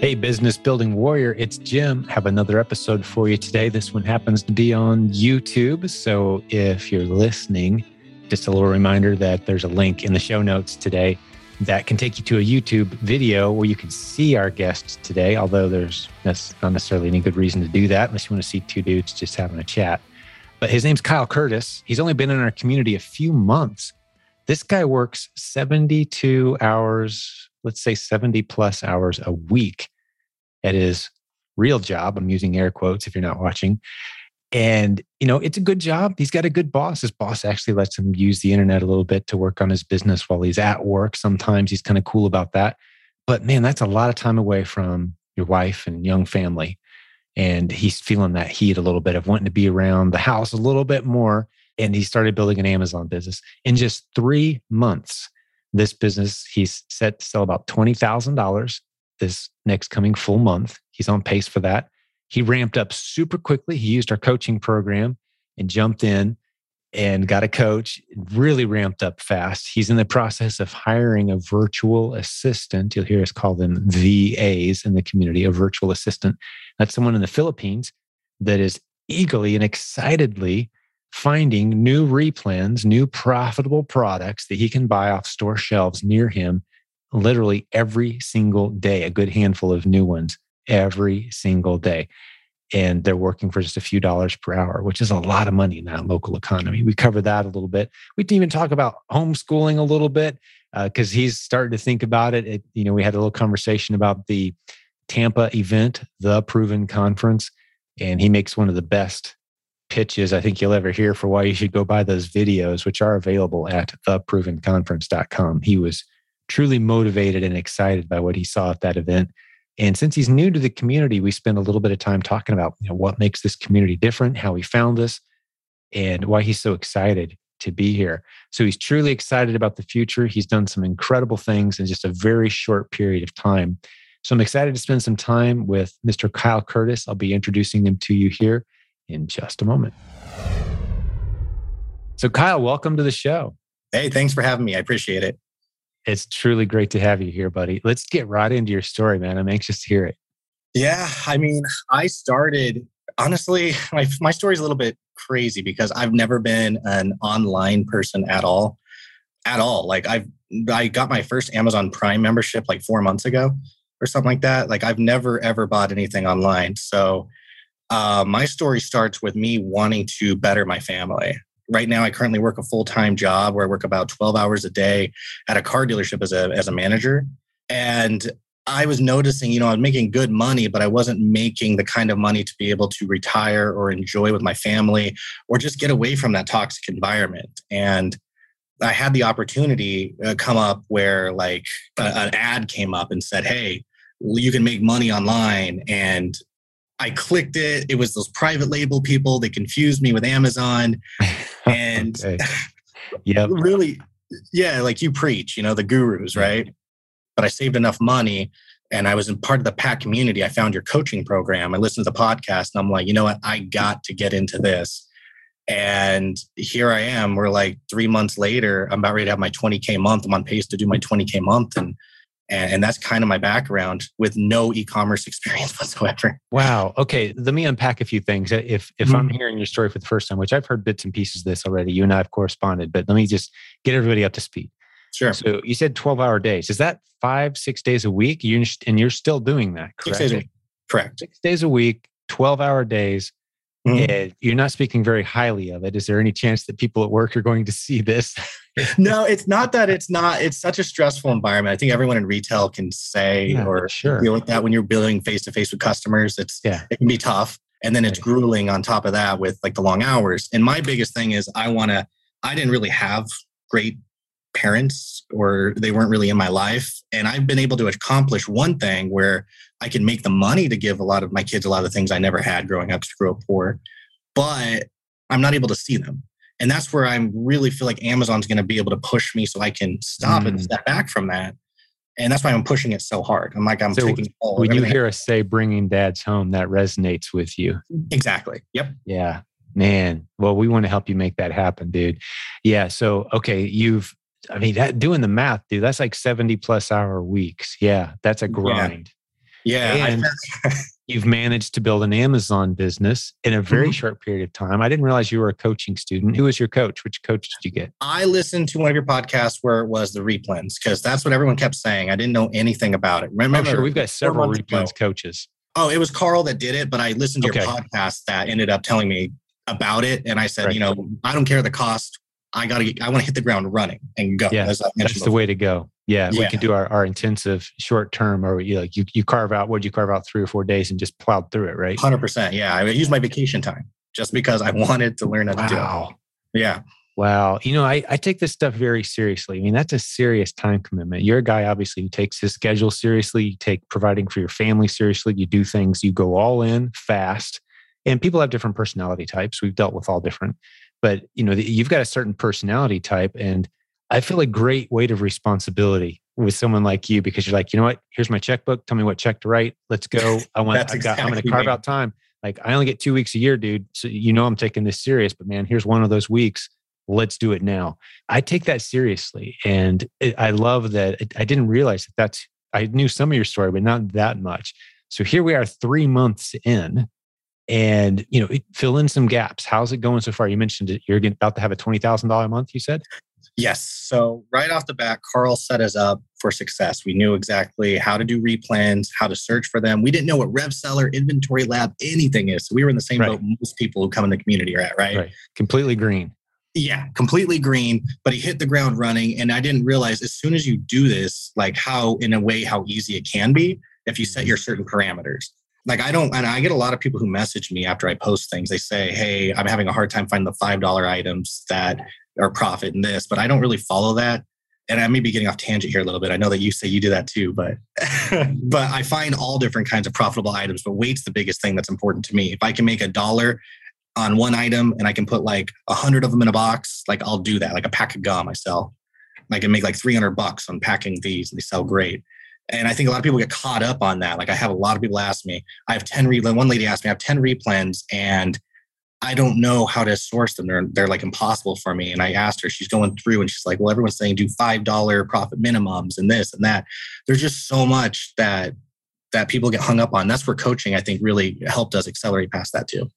Hey, business building warrior, it's Jim. Have another episode for you today. This one happens to be on YouTube. So if you're listening, just a little reminder that there's a link in the show notes today that can take you to a YouTube video where you can see our guests today, although there's not necessarily any good reason to do that unless you want to see two dudes just having a chat. But his name's Kyle Curtis. He's only been in our community a few months. This guy works 72 hours let's say 70 plus hours a week at his real job. I'm using air quotes if you're not watching. And, you know, it's a good job. He's got a good boss. His boss actually lets him use the internet a little bit to work on his business while he's at work. Sometimes he's kind of cool about that. But man, that's a lot of time away from your wife and young family. And he's feeling that heat a little bit of wanting to be around the house a little bit more. And he started building an Amazon business in just three months this business, he's set to sell about $20,000 this next coming full month. He's on pace for that. He ramped up super quickly. He used our coaching program and jumped in and got a coach, really ramped up fast. He's in the process of hiring a virtual assistant. You'll hear us call them VAs in the community, a virtual assistant. That's someone in the Philippines that is eagerly and excitedly finding new replens, new profitable products that he can buy off store shelves near him literally every single day, a good handful of new ones every single day. And they're working for just a few dollars per hour, which is a lot of money in that local economy. We covered that a little bit. We didn't even talk about homeschooling a little bit because uh, he's starting to think about it. it. You know, we had a little conversation about the Tampa event, the Proven Conference, and he makes one of the best pitches I think you'll ever hear for why you should go buy those videos, which are available at theprovenconference.com. He was truly motivated and excited by what he saw at that event. And since he's new to the community, we spent a little bit of time talking about you know, what makes this community different, how he found us, and why he's so excited to be here. So he's truly excited about the future. He's done some incredible things in just a very short period of time. So I'm excited to spend some time with Mr. Kyle Curtis. I'll be introducing him to you here in just a moment. So, Kyle, welcome to the show. Hey, thanks for having me. I appreciate it. It's truly great to have you here, buddy. Let's get right into your story, man. I'm anxious to hear it. Yeah, I mean, I started honestly, my my story is a little bit crazy because I've never been an online person at all. At all. Like I've I got my first Amazon Prime membership like 4 months ago or something like that. Like I've never ever bought anything online. So uh, my story starts with me wanting to better my family. Right now, I currently work a full time job where I work about 12 hours a day at a car dealership as a, as a manager. And I was noticing, you know, I was making good money, but I wasn't making the kind of money to be able to retire or enjoy with my family or just get away from that toxic environment. And I had the opportunity uh, come up where like a, an ad came up and said, Hey, you can make money online and I clicked it. It was those private label people. They confused me with Amazon. And yeah, really, yeah, like you preach, you know, the gurus, right? But I saved enough money and I was in part of the PAC community. I found your coaching program. I listened to the podcast and I'm like, you know what? I got to get into this. And here I am. We're like three months later. I'm about ready to have my 20K month. I'm on pace to do my 20K month. And and, and that's kind of my background with no e-commerce experience whatsoever. Wow. Okay. Let me unpack a few things. If if mm-hmm. I'm hearing your story for the first time, which I've heard bits and pieces of this already, you and I have corresponded, but let me just get everybody up to speed. Sure. So you said 12 hour days. Is that five, six days a week? You and you're still doing that, correct? Six days a week. Correct. Six days a week, 12 hour days. Mm-hmm. you're not speaking very highly of it. Is there any chance that people at work are going to see this? no, it's not that it's not. It's such a stressful environment. I think everyone in retail can say yeah, or sure. deal with that when you're building face to face with customers. It's yeah. it can be tough, and then it's right. grueling on top of that with like the long hours. And my biggest thing is I want to. I didn't really have great parents or they weren't really in my life and i've been able to accomplish one thing where I can make the money to give a lot of my kids a lot of things I never had growing up to grow up poor, but I'm not able to see them. And that's where I really feel like Amazon's going to be able to push me so I can stop mm. and step back from that. And that's why I'm pushing it so hard. I'm like, I'm so taking. When you hear us say bringing dads home, that resonates with you. Exactly. Yep. Yeah. Man. Well, we want to help you make that happen, dude. Yeah. So, okay. You've, I mean, that, doing the math, dude, that's like 70 plus hour weeks. Yeah. That's a grind. Yeah. And you've managed to build an Amazon business in a very mm-hmm. short period of time. I didn't realize you were a coaching student. Who was your coach? Which coach did you get? I listened to one of your podcasts where it was the replens because that's what everyone kept saying. I didn't know anything about it. Remember, oh, sure. we've got several replens coaches. Oh, it was Carl that did it, but I listened to okay. your podcast that ended up telling me about it. And I said, right. you know, I don't care the cost. I got to, I want to hit the ground running and go. Yeah, that's before. the way to go. Yeah, yeah. we can do our, our intensive short term, or you like you, you carve out what you carve out three or four days and just plowed through it, right? Hundred percent. Yeah, I used my vacation time just because I wanted to learn how wow. to do it. Yeah. Wow. You know, I, I take this stuff very seriously. I mean, that's a serious time commitment. You're a guy, obviously, who takes his schedule seriously. You take providing for your family seriously. You do things, you go all in fast. And people have different personality types. We've dealt with all different. But, you know, you've got a certain personality type. And I feel a great weight of responsibility with someone like you because you're like, you know what? Here's my checkbook. Tell me what check to write. Let's go. I want, I got, I'm going to carve out time. Like, I only get two weeks a year, dude. So, you know, I'm taking this serious. But man, here's one of those weeks let's do it now. I take that seriously. And it, I love that it, I didn't realize that that's, I knew some of your story, but not that much. So here we are three months in and, you know, fill in some gaps. How's it going so far? You mentioned it. You're about to have a $20,000 a month, you said? Yes. So right off the bat, Carl set us up for success. We knew exactly how to do replens, how to search for them. We didn't know what RevSeller, Inventory Lab, anything is. So we were in the same right. boat most people who come in the community are at, right? Right. Completely green. Yeah, completely green, but he hit the ground running. And I didn't realize as soon as you do this, like how, in a way, how easy it can be if you set mm-hmm. your certain parameters. Like I don't, and I get a lot of people who message me after I post things. They say, Hey, I'm having a hard time finding the $5 items that are profit in this, but I don't really follow that. And I may be getting off tangent here a little bit. I know that you say you do that too, but but I find all different kinds of profitable items. But weight's the biggest thing that's important to me. If I can make a dollar on one item and I can put like a hundred of them in a box, like I'll do that. Like a pack of gum I sell. I can make like 300 bucks on packing these and they sell great. And I think a lot of people get caught up on that. Like I have a lot of people ask me, I have 10 replens. One lady asked me, I have 10 replens and I don't know how to source them. They're, they're like impossible for me. And I asked her, she's going through and she's like, well, everyone's saying do $5 profit minimums and this and that. There's just so much that, that people get hung up on. That's where coaching, I think, really helped us accelerate past that too.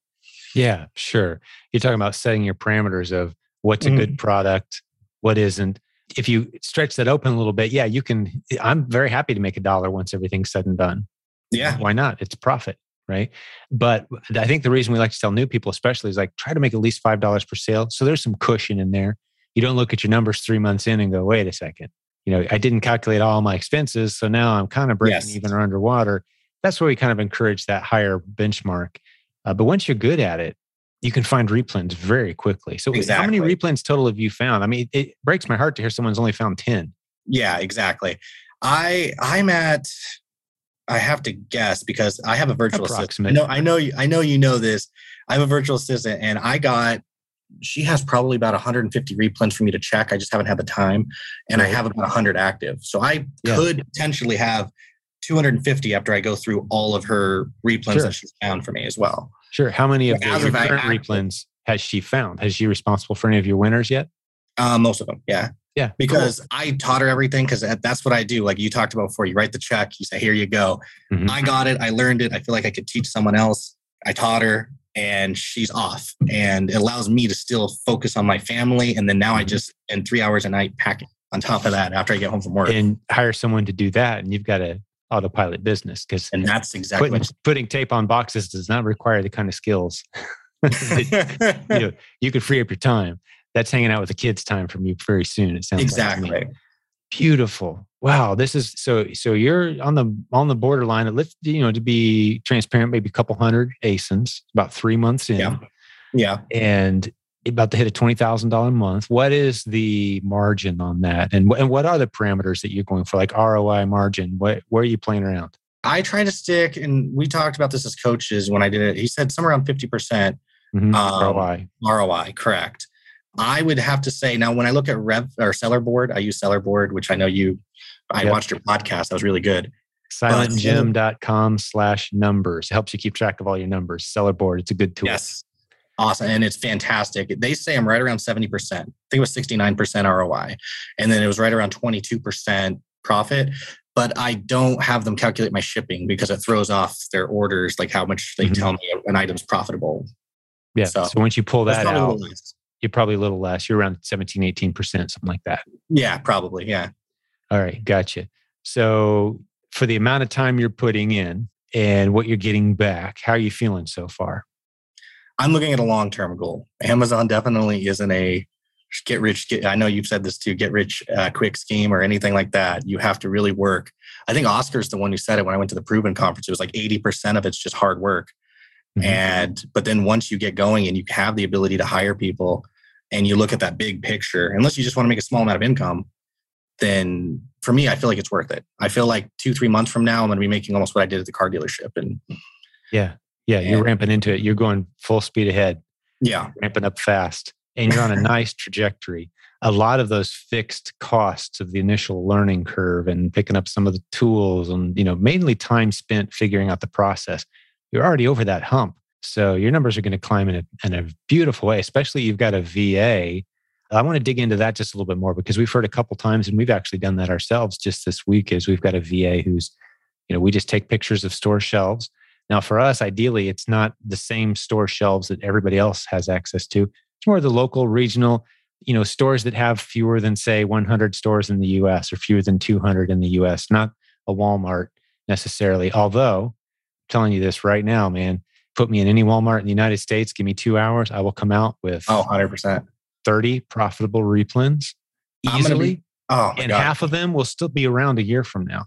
Yeah, sure. You're talking about setting your parameters of what's a mm. good mm-hmm. product, what isn't. If you stretch that open a little bit, yeah, you can. I'm very happy to make a dollar once everything's said and done. Yeah. Why not? It's profit, right? But I think the reason we like to tell new people, especially, is like try to make at least $5 per sale. So there's some cushion in there. You don't look at your numbers three months in and go, wait a second. You know, I didn't calculate all my expenses. So now I'm kind of breaking yes. even or underwater. That's where we kind of encourage that higher benchmark uh, but once you're good at it, you can find replens very quickly. So exactly. how many replens total have you found? I mean, it, it breaks my heart to hear someone's only found 10. Yeah, exactly. I I'm at I have to guess because I have a virtual assistant. No, I know you I know you know this. I have a virtual assistant and I got she has probably about 150 replens for me to check. I just haven't had the time. And I have about 100 active. So I yeah. could potentially have 250 after I go through all of her replens sure. that she's found for me as well. Sure. How many of the current replens has she found? Has she responsible for any of your winners yet? Uh, most of them, yeah. Yeah. Because cool. I taught her everything because that's what I do. Like you talked about before, you write the check, you say, here you go. Mm-hmm. I got it. I learned it. I feel like I could teach someone else. I taught her and she's off. And it allows me to still focus on my family. And then now I mm-hmm. just spend three hours a night packing on top of that after I get home from work. And hire someone to do that. And you've got a autopilot business because and that's exactly putting, putting, tape on boxes does not require the kind of skills that, you, know, you could free up your time. That's hanging out with the kids time from you very soon it sounds exactly. Like beautiful. Wow this is so so you're on the on the borderline let's you know to be transparent maybe a couple hundred asins about three months in. Yeah. Yeah. And about to hit a $20,000 a month. What is the margin on that? And, and what are the parameters that you're going for, like ROI margin? What, where are you playing around? I try to stick, and we talked about this as coaches when I did it. He said somewhere around 50% mm-hmm. um, ROI. ROI, correct. I would have to say now when I look at Rev or Seller Board, I use Seller Board, which I know you, I yep. watched your podcast. That was really good. SilentJim.com slash numbers. It helps you keep track of all your numbers. Seller Board, it's a good tool. Yes awesome and it's fantastic they say i'm right around 70% i think it was 69% roi and then it was right around 22% profit but I don't have them calculate my shipping because it throws off their orders, like how much they mm-hmm. tell me an item's profitable. Yeah. So, so once you pull that out, you're probably a little less. You're around 17, 18%, something like that. Yeah, probably. Yeah. All right. Gotcha. So for the amount of time you're putting in and what you're getting back, how are you feeling so far? I'm looking at a long term goal. Amazon definitely isn't a get rich. Get, I know you've said this too. Get rich uh, quick scheme or anything like that. You have to really work. I think Oscar's the one who said it when I went to the Proven conference. It was like 80% of it's just hard work. Mm-hmm. And but then once you get going and you have the ability to hire people and you look at that big picture, unless you just want to make a small amount of income, then for me, I feel like it's worth it. I feel like two, three months from now, I'm going to be making almost what I did at the car dealership. And yeah, yeah, you're ramping into it. You're going full speed ahead. Yeah, ramping up fast, and you're on a nice trajectory. A lot of those fixed costs of the initial learning curve and picking up some of the tools, and you know, mainly time spent figuring out the process. You're already over that hump, so your numbers are going to climb in a, in a beautiful way. Especially you've got a VA. I want to dig into that just a little bit more because we've heard a couple times, and we've actually done that ourselves just this week. Is we've got a VA who's, you know, we just take pictures of store shelves now, for us, ideally, it's not the same store shelves that everybody else has access to. It's more the local, regional, you know, stores that have fewer than say 100 stores in the U.S. or fewer than 200 in the U.S. Not a Walmart necessarily. Although, I'm telling you this right now, man, put me in any Walmart in the United States, give me two hours, I will come out with oh, 100%. 30 profitable replens easily. Be, oh, and God. half of them will still be around a year from now,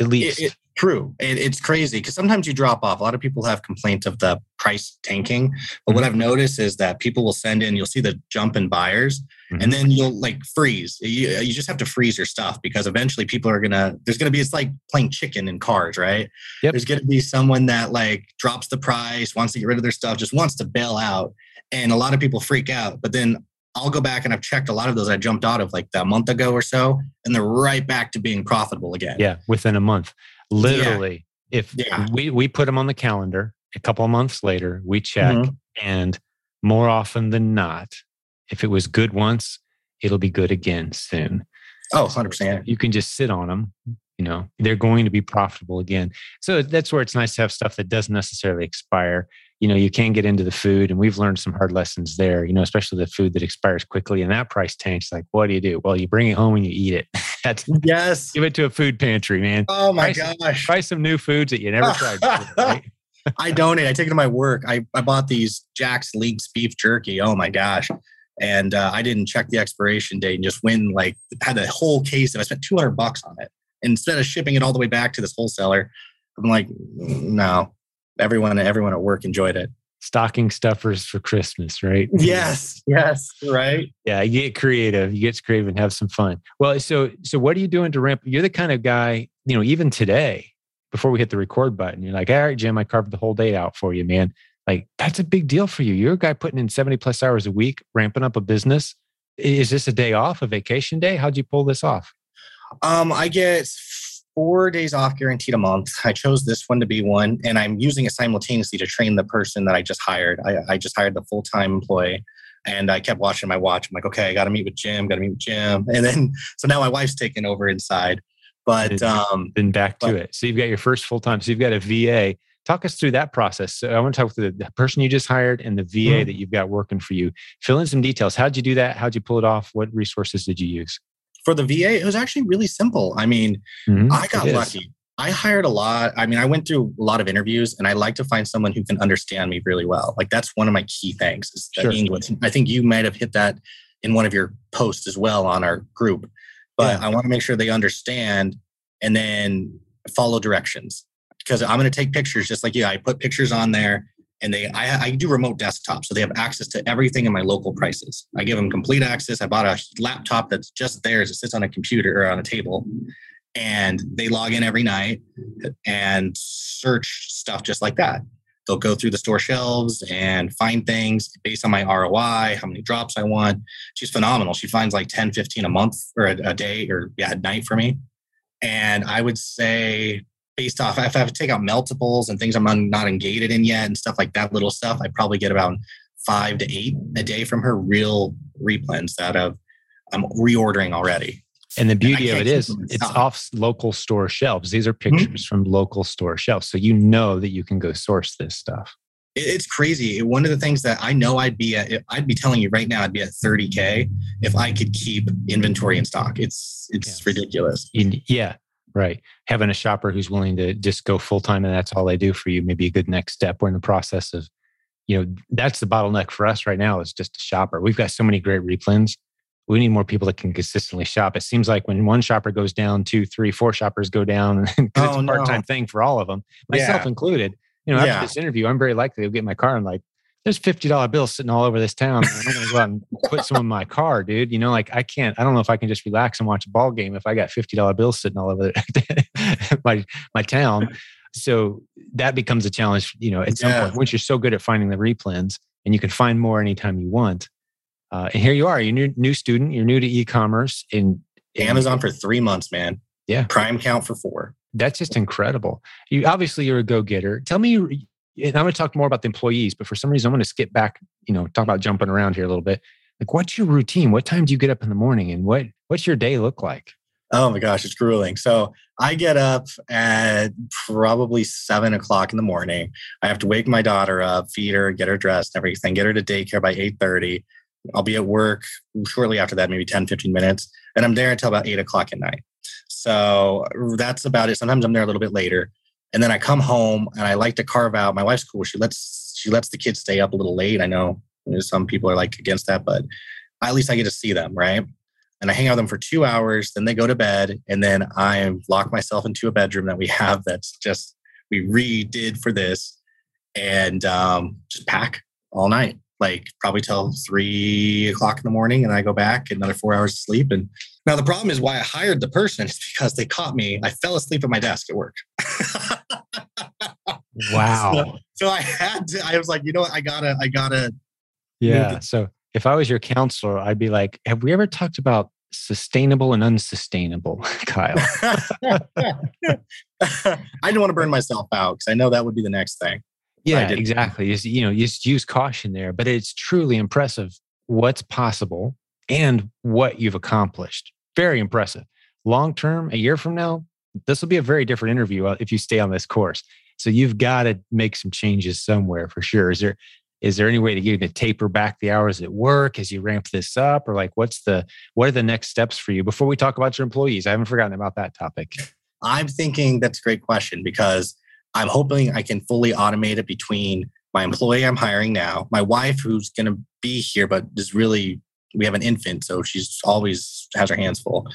at least. It, it, True. It, it's crazy because sometimes you drop off. A lot of people have complaints of the price tanking. But what mm-hmm. I've noticed is that people will send in, you'll see the jump in buyers, mm-hmm. and then you'll like freeze. You, you just have to freeze your stuff because eventually people are going to, there's going to be, it's like playing chicken in cars, right? Yep. There's going to be someone that like drops the price, wants to get rid of their stuff, just wants to bail out. And a lot of people freak out. But then I'll go back and I've checked a lot of those I jumped out of like a month ago or so, and they're right back to being profitable again. Yeah, within a month. Literally, yeah. if yeah. we we put them on the calendar, a couple of months later, we check, mm-hmm. and more often than not, if it was good once, it'll be good again soon. Oh, 100%. You can just sit on them. You know, they're going to be profitable again. So that's where it's nice to have stuff that doesn't necessarily expire you know you can get into the food and we've learned some hard lessons there you know especially the food that expires quickly and that price tanks like what do you do well you bring it home and you eat it Yes. give it to a food pantry man. Oh my try gosh. some, try some new foods that you never tried before, right? i donate i take it to my work. I, I bought these Jack Link's beef jerky. Oh my gosh. And uh, i didn't check the expiration date and just went like had a whole case of i spent 200 bucks on it. Instead of shipping it all the way back to this wholesaler i'm like no. Everyone everyone at work enjoyed it stocking stuffers for Christmas, right? Yes, yes, right. Yeah, you get creative. You get creative and have some fun. Well, so so what are you doing to ramp? You're the kind of guy, you know, even today, before we hit the record button, you're like, all right, Jim, I carved the whole day out for you, man. Like that's a big deal for you. You're a guy putting in 70 plus hours a week, ramping up a business. Is this a day off, a vacation day? How'd you pull this off? Um, I get four days off guaranteed a month. I chose this one to be one, and I'm using it simultaneously to train the person that I just hired. I, I just hired the full time employee, and I kept watching my watch. I'm like, okay, I got to meet with Jim, got to meet with Jim, and then so now my wife's taking over inside. But um, been back to but, it. So you've got your first full time. So you've got a VA. Talk us through that process. So I want to talk with the, the person you just hired and the VA mm-hmm. that you've got working for you. Fill in some details. How'd you do that? How'd you pull it off? What resources did you use? For the VA, it was actually really simple. I mean, mm-hmm. I got lucky. I hired a lot. I mean, I went through a lot of interviews and I like to find someone who can understand me really well. Like that's one of my key things is sure. English. I think you might have hit that in one of your posts as well on our group. But yeah. I want to make sure they understand and then follow directions because I'm going to take pictures just like you. I put pictures on there and they I, I, do remote desktop so they have access to everything in my local prices. I give them complete access. I bought a laptop that's just theirs. It sits on a computer or on a table and they log in every night and search stuff just like that. They'll go through the store shelves and find things based on my roi how many drops i want. She's phenomenal. She finds like 10 15 a month or a, a day or yeah, a night for me. And i would say based off if I have to take out multiples and things I'm not engaged in yet and stuff like that little stuff, I probably get about five to eight a day from her real replens that of I'm reordering already. And the beauty of it is it's off local store shelves. These are mm-hmm. pictures mm-hmm. from local store shelves. So you know that you can go source this stuff. It's crazy. One of the things that I know I'd be at, I'd be telling you right now, I'd be at 30K if I could keep inventory in stock. It's, it's yes. ridiculous. Yeah. Right. Having a shopper who's willing to just go full time and that's all they do for you may be a good next step. We're in the process of, you know, that's the bottleneck for us right now is just a shopper. We've got so many great replens. we need more people that can consistently shop. It seems like when one shopper goes down, two, three, four shoppers go down. oh, it's a oh, part time no. thing for all of them, myself yeah. included. You know, after yeah. this interview, I'm very likely to get my car and like, there's fifty dollar bills sitting all over this town. I'm not gonna go out and put some in my car, dude. You know, like I can't. I don't know if I can just relax and watch a ball game if I got fifty dollar bills sitting all over my my town. So that becomes a challenge. You know, at some yeah. point, once you're so good at finding the replens and you can find more anytime you want, uh, and here you are, you're new, new student, you're new to e-commerce in, in Amazon for three months, man. Yeah. Prime count for four. That's just incredible. You obviously you're a go-getter. Tell me, and I'm going to talk more about the employees, but for some reason I'm going to skip back, you know, talk about jumping around here a little bit. Like what's your routine? What time do you get up in the morning and what, what's your day look like? Oh my gosh, it's grueling. So I get up at probably seven o'clock in the morning. I have to wake my daughter up, feed her, get her dressed, everything, get her to daycare by 8:30. I'll be at work shortly after that, maybe 10, 15 minutes. And I'm there until about eight o'clock at night. So that's about it. Sometimes I'm there a little bit later. And then I come home and I like to carve out. My wife's cool. She lets she lets the kids stay up a little late. I know some people are like against that, but at least I get to see them, right? And I hang out with them for two hours. Then they go to bed, and then I lock myself into a bedroom that we have that's just we redid for this, and um, just pack all night like probably till three o'clock in the morning and I go back another four hours of sleep. And now the problem is why I hired the person is because they caught me. I fell asleep at my desk at work. Wow. So, so, I had to, I was like, you know what? I gotta, I gotta. Yeah. So if I was your counselor, I'd be like, have we ever talked about sustainable and unsustainable, Kyle? I don't want to burn myself out because I know that would be the next thing. Yeah, exactly. Just, you know, just use caution there, but it's truly impressive what's possible and what you've accomplished. Very impressive. Long term, a year from now, this will be a very different interview uh, if you stay on this course. So you've got to make some changes somewhere for sure. Is there is there any way to get to taper back the hours at work as you ramp this up, or like what's the what are the next steps for you before we talk about your employees? I haven't forgotten about that topic. I'm thinking that's a great question because I'm hoping I can fully automate it between my employee I'm hiring now, my wife who's going to be here, but is really, we have an infant, so she's always has her hands full,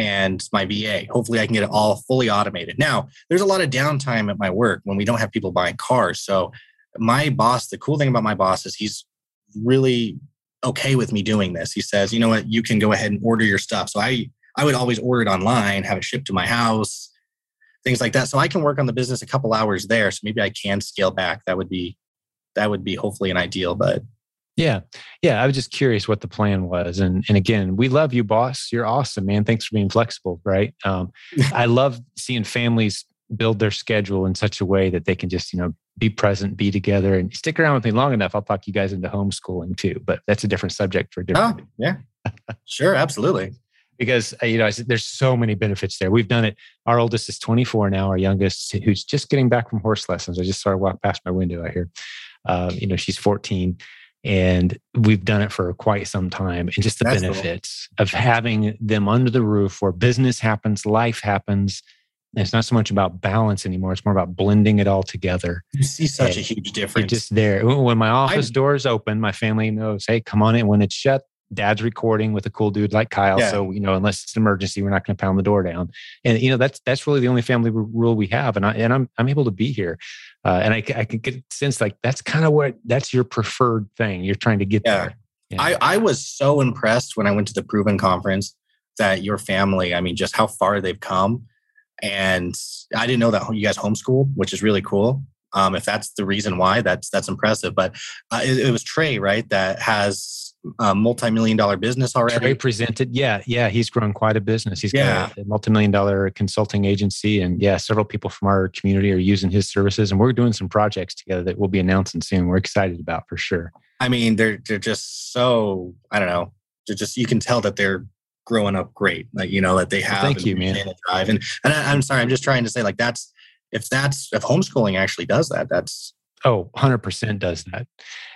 and my VA. Hopefully, I can get it all fully automated. Now, there's a lot of downtime at my work when we don't have people buying cars. So, my boss, the cool thing about my boss is he's really okay with me doing this. He says, you know what, you can go ahead and order your stuff. So, I, I would always order it online, have it shipped to my house things like that. So I can work on the business a couple hours there. So maybe I can scale back. That would be that would be hopefully an ideal, but yeah. Yeah. I was just curious what the plan was. And and again, we love you, boss. You're awesome, man. Thanks for being flexible. Right. Um, I love seeing families build their schedule in such a way that they can just, you know, be present, be together, and stick around with me long enough. I'll talk you guys into homeschooling too, but that's a different subject for a different. Oh, yeah. sure. Absolutely because uh, you know there's so many benefits there. We've done it. Our oldest is 24 now. Our youngest, who's just getting back from horse lessons, I just saw her walk past my window out here. Uh, you know, she's 14, and we've done it for quite some time. And just the That's benefits cool. of having them under the roof where business happens, life happens. And it's not so much about balance anymore. It's more about blending it all together. You see such and a huge difference. Just there. When my office I, doors open, my family knows, hey, come on in. When it's shut, dad's recording with a cool dude like Kyle. Yeah. So, you know, unless it's an emergency, we're not going to pound the door down. And, you know, that's, that's really the only family rule we have. And I, and I'm, I'm able to be here. Uh, and I, I can get sense like that's kind of what, that's your preferred thing. You're trying to get yeah. there. Yeah. I, I was so impressed when I went to the Proven conference that your family, I mean, just how far they've come. And I didn't know that you guys homeschool, which is really cool. Um, if that's the reason why, that's that's impressive. But uh, it, it was Trey, right, that has a multi-million dollar business already. Trey presented, yeah, yeah, he's grown quite a business. He's yeah. got a multi-million dollar consulting agency, and yeah, several people from our community are using his services, and we're doing some projects together that we'll be announcing soon. We're excited about for sure. I mean, they're they're just so I don't know. They're just you can tell that they're growing up great. Like you know that they have. Well, thank you, man. Drive and and I, I'm sorry, I'm just trying to say like that's if that's if homeschooling actually does that, that's Oh, 100% does that.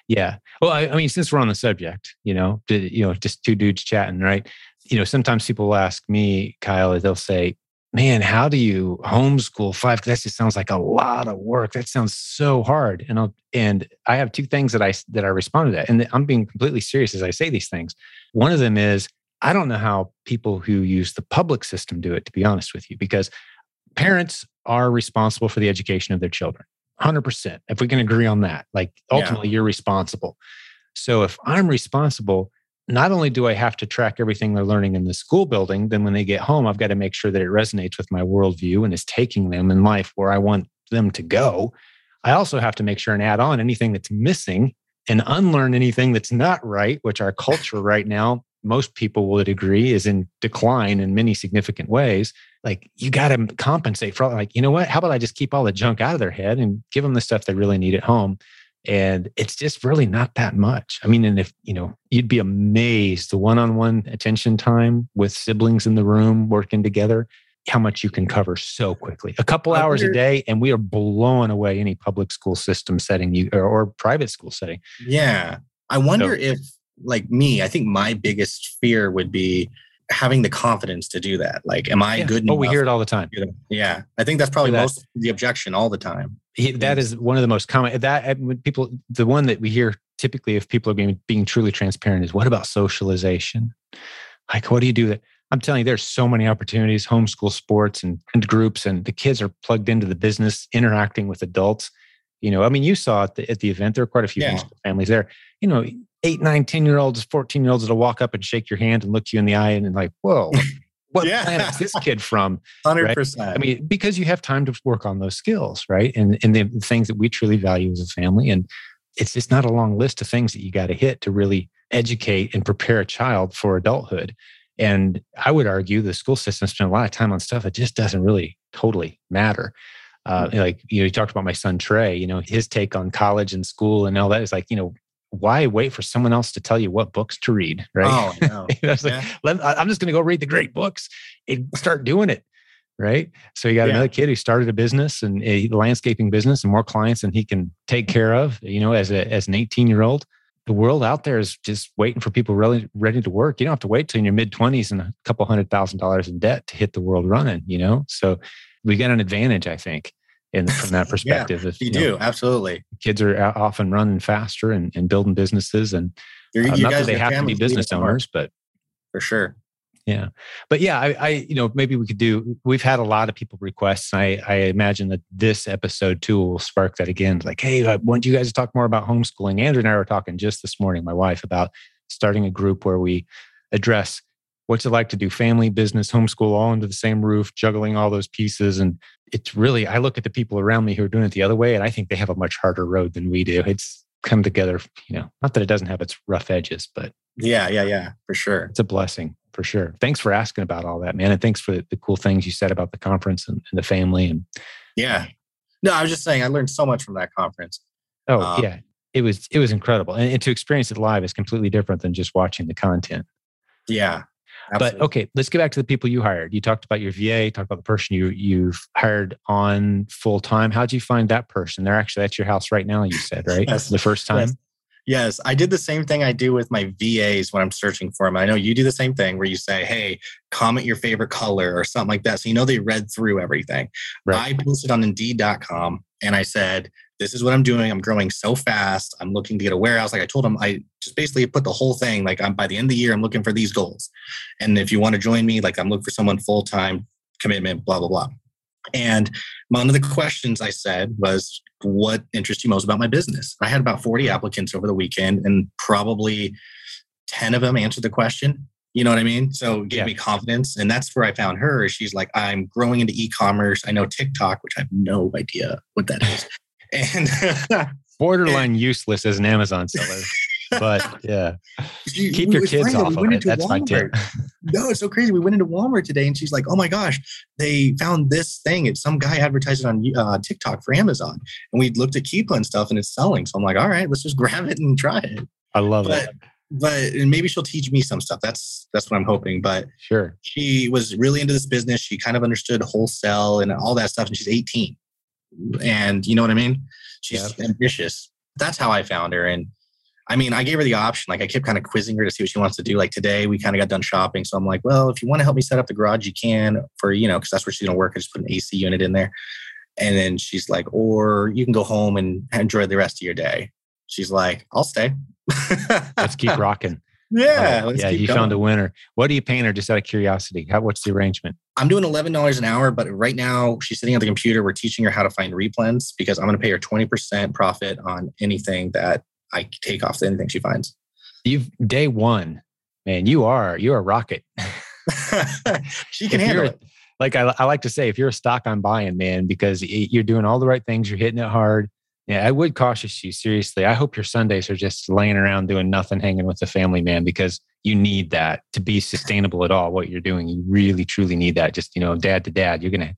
Yeah. Well, I, I, mean, since we're on the subject, you know, you know, just two dudes chatting, right? You know, sometimes people ask me, Kyle, they'll say, man, how do you homeschool five? That just sounds like a lot of work. That sounds so hard. And I'll, and I have two things that I that I responded to, and I'm being completely serious as I say these things. One of them is I don't know how people who use the public system do it. To be honest with you, because parents are responsible for the education of their children. 100%. If we can agree on that, like ultimately yeah. you're responsible. So if I'm responsible, not only do I have to track everything they're learning in the school building, then when they get home, I've got to make sure that it resonates with my worldview and is taking them in life where I want them to go. I also have to make sure and add on anything that's missing and unlearn anything that's not right, which our culture right now, most people would agree, is in decline in many significant ways. Like you got to compensate for, like, you know what? How about I just keep all the junk out of their head and give them the stuff they really need at home? and it's just really not that much i mean and if you know you'd be amazed the one-on-one attention time with siblings in the room working together how much you can cover so quickly a couple hours a day and we are blowing away any public school system setting you or, or private school setting yeah i wonder so, if like me i think my biggest fear would be having the confidence to do that. Like, am I yeah. good? Oh, we hear it all the time. Yeah, I think that's probably that, most the objection all the time. He, that is one of the most common. That people, the one that we hear typically, if people are being being truly transparent, is what about socialization? Like, what do you do that? I'm telling you, there's so many opportunities, homeschool sports and, and groups, and the kids are plugged into the business, interacting with adults. You know, I mean, you saw at the, at the event, there were quite a few yeah. families there. You know, eight, nine, 10 year olds, 14 year olds that'll walk up and shake your hand and look you in the eye and, and like, whoa, what yeah. planet is this kid from? 100%. Right? I mean, because you have time to work on those skills, right? And, and the things that we truly value as a family. And it's just not a long list of things that you got to hit to really educate and prepare a child for adulthood. And I would argue the school system spent a lot of time on stuff that just doesn't really totally matter. Uh, mm. like you know, you talked about my son Trey. You know, his take on college and school and all that is like, you know, why wait for someone else to tell you what books to read? Right. Oh, no. like, I'm just going to go read the great books and start doing it. Right. So you got yeah. another kid who started a business and a landscaping business and more clients than he can take care of, you know, as a, as an 18 year old. The world out there is just waiting for people really ready to work. You don't have to wait till in your mid 20s and a couple hundred thousand dollars in debt to hit the world running, you know? So we got an advantage, I think in from that perspective. yeah, if, you, you do, know, absolutely. Kids are often running faster and, and building businesses, and uh, not that they have to be business owners, but for sure. Yeah, but yeah, I, I, you know, maybe we could do. We've had a lot of people requests. I, I imagine that this episode too will spark that again. Like, hey, I want you guys to talk more about homeschooling. Andrew and I were talking just this morning, my wife, about starting a group where we address what's it like to do family, business, homeschool all under the same roof, juggling all those pieces. And it's really, I look at the people around me who are doing it the other way, and I think they have a much harder road than we do. It's come together, you know, not that it doesn't have its rough edges, but yeah, yeah, yeah, for sure. It's a blessing for sure. Thanks for asking about all that, man. And thanks for the, the cool things you said about the conference and, and, the family. And yeah, no, I was just saying, I learned so much from that conference. Oh, um, yeah. It was it was incredible, and, and to experience it live is completely different than just watching the content. Yeah, Absolutely. But okay, let's get back to the people you hired. You talked about your VA, talked about the person you you've hired on full time. How'd you find that person? They're actually at your house right now, you said, right? yes. The first time. Yes. Yes, I did the same thing I do with my VAs when I'm searching for them. I know you do the same thing where you say, "Hey, comment your favorite color" or something like that, so you know they read through everything. Right. I posted on Indeed.com and I said, "This is what I'm doing. I'm growing so fast. I'm looking to get a warehouse." Like I told them, I just basically put the whole thing. Like I'm by the end of the year, I'm looking for these goals, and if you want to join me, like I'm looking for someone full time commitment. Blah blah blah. And one of the questions I said was, What interests you most about my business? I had about 40 applicants over the weekend, and probably 10 of them answered the question. You know what I mean? So it gave yeah. me confidence. And that's where I found her. She's like, I'm growing into e commerce. I know TikTok, which I have no idea what that is. And borderline and, useless as an Amazon seller but yeah, keep your kids off of it. That's Walmart. my tip. no, it's so crazy. We went into Walmart today, and she's like, "Oh my gosh, they found this thing. It's some guy advertising on uh, TikTok for Amazon." And we looked at Keepa and stuff, and it's selling. So I'm like, "All right, let's just grab it and try it." I love but, it. but maybe she'll teach me some stuff. That's that's what I'm hoping. But sure, she was really into this business. She kind of understood wholesale and all that stuff. And she's 18, and you know what I mean. She's yeah. ambitious. That's how I found her. And I mean, I gave her the option. Like I kept kind of quizzing her to see what she wants to do. Like today, we kind of got done shopping, so I'm like, well, if you want to help me set up the garage, you can. For you know, because that's where she's gonna work. I just put an AC unit in there. And then she's like, or you can go home and enjoy the rest of your day. She's like, I'll stay. let's keep rocking. Yeah. Uh, yeah. You going. found a winner. What are you paying her just out of curiosity? How, what's the arrangement? I'm doing $11 an hour, but right now she's sitting at the computer. We're teaching her how to find replens because I'm going to pay her 20% profit on anything that I take off anything she finds. You've day one, man, you are, you're a rocket. she can handle it. Like I, I like to say, if you're a stock, I'm buying, man, because you're doing all the right things. You're hitting it hard yeah, I would cautious you seriously. I hope your Sundays are just laying around doing nothing, hanging with the family, man, because you need that to be sustainable at all. What you're doing, you really, truly need that. Just you know, dad to dad, you're gonna,